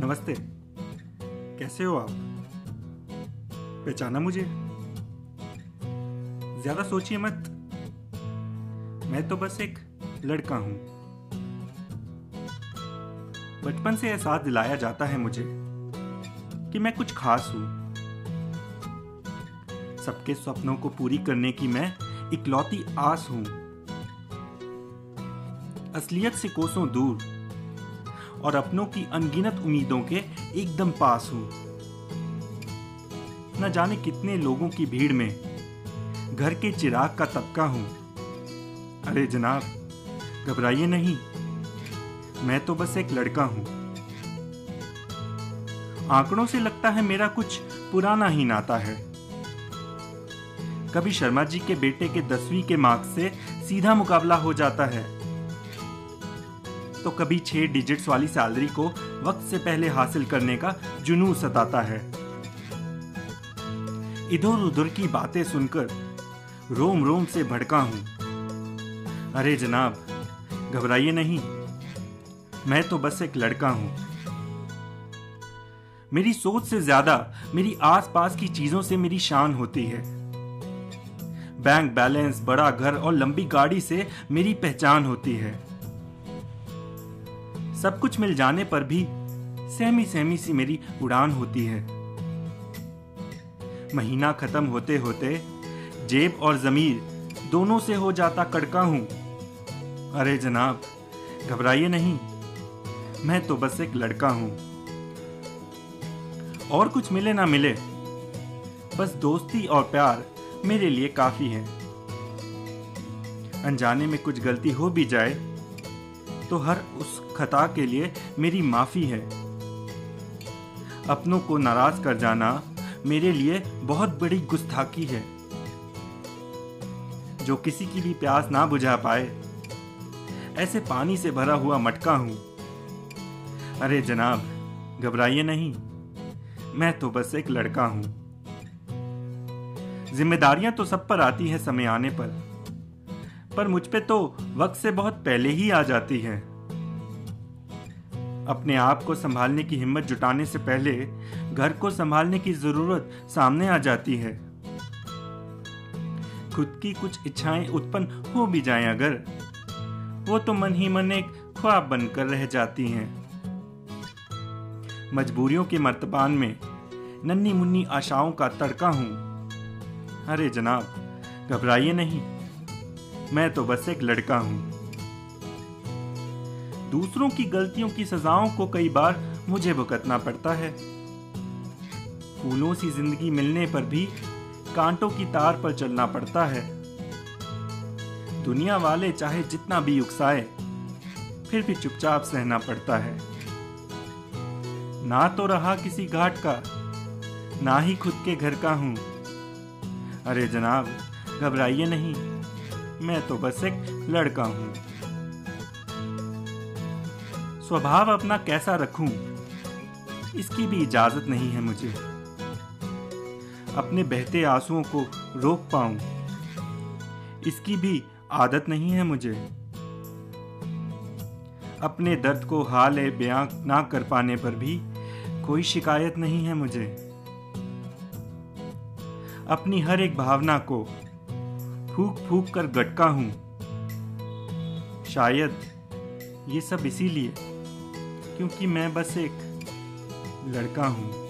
नमस्ते। कैसे हो आप? पहचाना मुझे? ज़्यादा सोचिए मत। मैं तो बस एक लड़का हूँ। बचपन से एहसास दिलाया जाता है मुझे कि मैं कुछ खास हूँ। सबके सपनों को पूरी करने की मैं इकलौती आस हूँ। असलियत से कोसों दूर और अपनों की अनगिनत उम्मीदों के एकदम पास हूँ। न जाने कितने लोगों की भीड़ में घर के चिराग का तबका हूँ। अरे जनाब, घबराइए नहीं। मैं तो बस एक लड़का हूँ। आंकड़ों से लगता है मेरा कुछ पुराना ही नाता है। कभी शर्मा जी के बेटे के दसवीं के मार्क्स से सीधा मुकाबला हो जाता है। तो कभी छह डिजिट्स वाली सैलरी को वक्त से पहले हासिल करने का जुनू सताता है। इधर उधर की बातें सुनकर रोम रोम से भड़का हूँ। अरे जनाब, घबराइए नहीं। मैं तो बस एक लड़का हूँ। मेरी सोच से ज़्यादा मेरी आसपास की चीज़ों से मेरी शान होती है। बैंक बैलेंस, बड़ा घर और लंबी गाड़ी से मेरी पहचान होती है। सब कुछ मिल जाने पर भी सहमी सहमी सी मेरी उड़ान होती है। महीना खत्म होते होते जेब और जमीर दोनों से हो जाता कड़का हूँ। अरे जनाब, घबराइए नहीं, मैं तो बस एक लड़का हूँ। और कुछ मिले ना मिले, बस दोस्ती और प्यार मेरे लिए काफ़ी है। अनजाने में कुछ गलती हो भी जाए तो हर उस खता के लिए मेरी माफ़ी है। अपनों को नाराज़ कर जाना मेरे लिए बहुत बड़ी गुस्ताखी है। जो किसी की भी प्यास ना बुझा पाए, ऐसे पानी से भरा हुआ मटका हूँ। अरे जनाब, घबराइए नहीं, मैं तो बस एक लड़का हूँ। जिम्मेदारियाँ तो सब पर आती है समय आने पर। पर मुझ पे तो वक्त से बहुत पहले ही आ जाती है। अपने आप को संभालने की हिम्मत जुटाने से पहले घर को संभालने की ज़रूरत सामने आ जाती है। खुद की कुछ इच्छाएँ उत्पन्न हो भी जाएँ अगर, वो तो मन ही मन एक ख्वाब बनकर रह जाती हैं। मजबूरियों के मर्तबान में नन्नी मुन्नी आशाओं का तड़का हूँ। अरे जनाब, घबराइए नहीं। मैं तो बस एक लड़का हूँ। दूसरों की गलतियों की सजाओं को कई बार मुझे भुगतना पड़ता है। फूलों सी ज़िंदगी मिलने पर भी कांटों की तार पर चलना पड़ता है। दुनिया वाले चाहे जितना भी उकसाए, फिर भी चुपचाप सहना पड़ता है। ना तो रहा किसी घाट का, ना ही खुद के घर का हूँ। अरे जनाब, घबराइए नहीं। मैं तो बस एक लड़का हूँ। स्वभाव अपना कैसा रखूँ? इसकी भी इजाज़त नहीं है मुझे। अपने बहते आंसुओं को रोक पाऊँ, इसकी भी आदत नहीं है मुझे। अपने दर्द को हाल बयां ना कर पाने पर भी कोई शिकायत नहीं है मुझे। अपनी हर एक भावना को फूक फूक कर गटका हूँ। शायद ये सब इसीलिए क्योंकि मैं बस एक लड़का हूँ।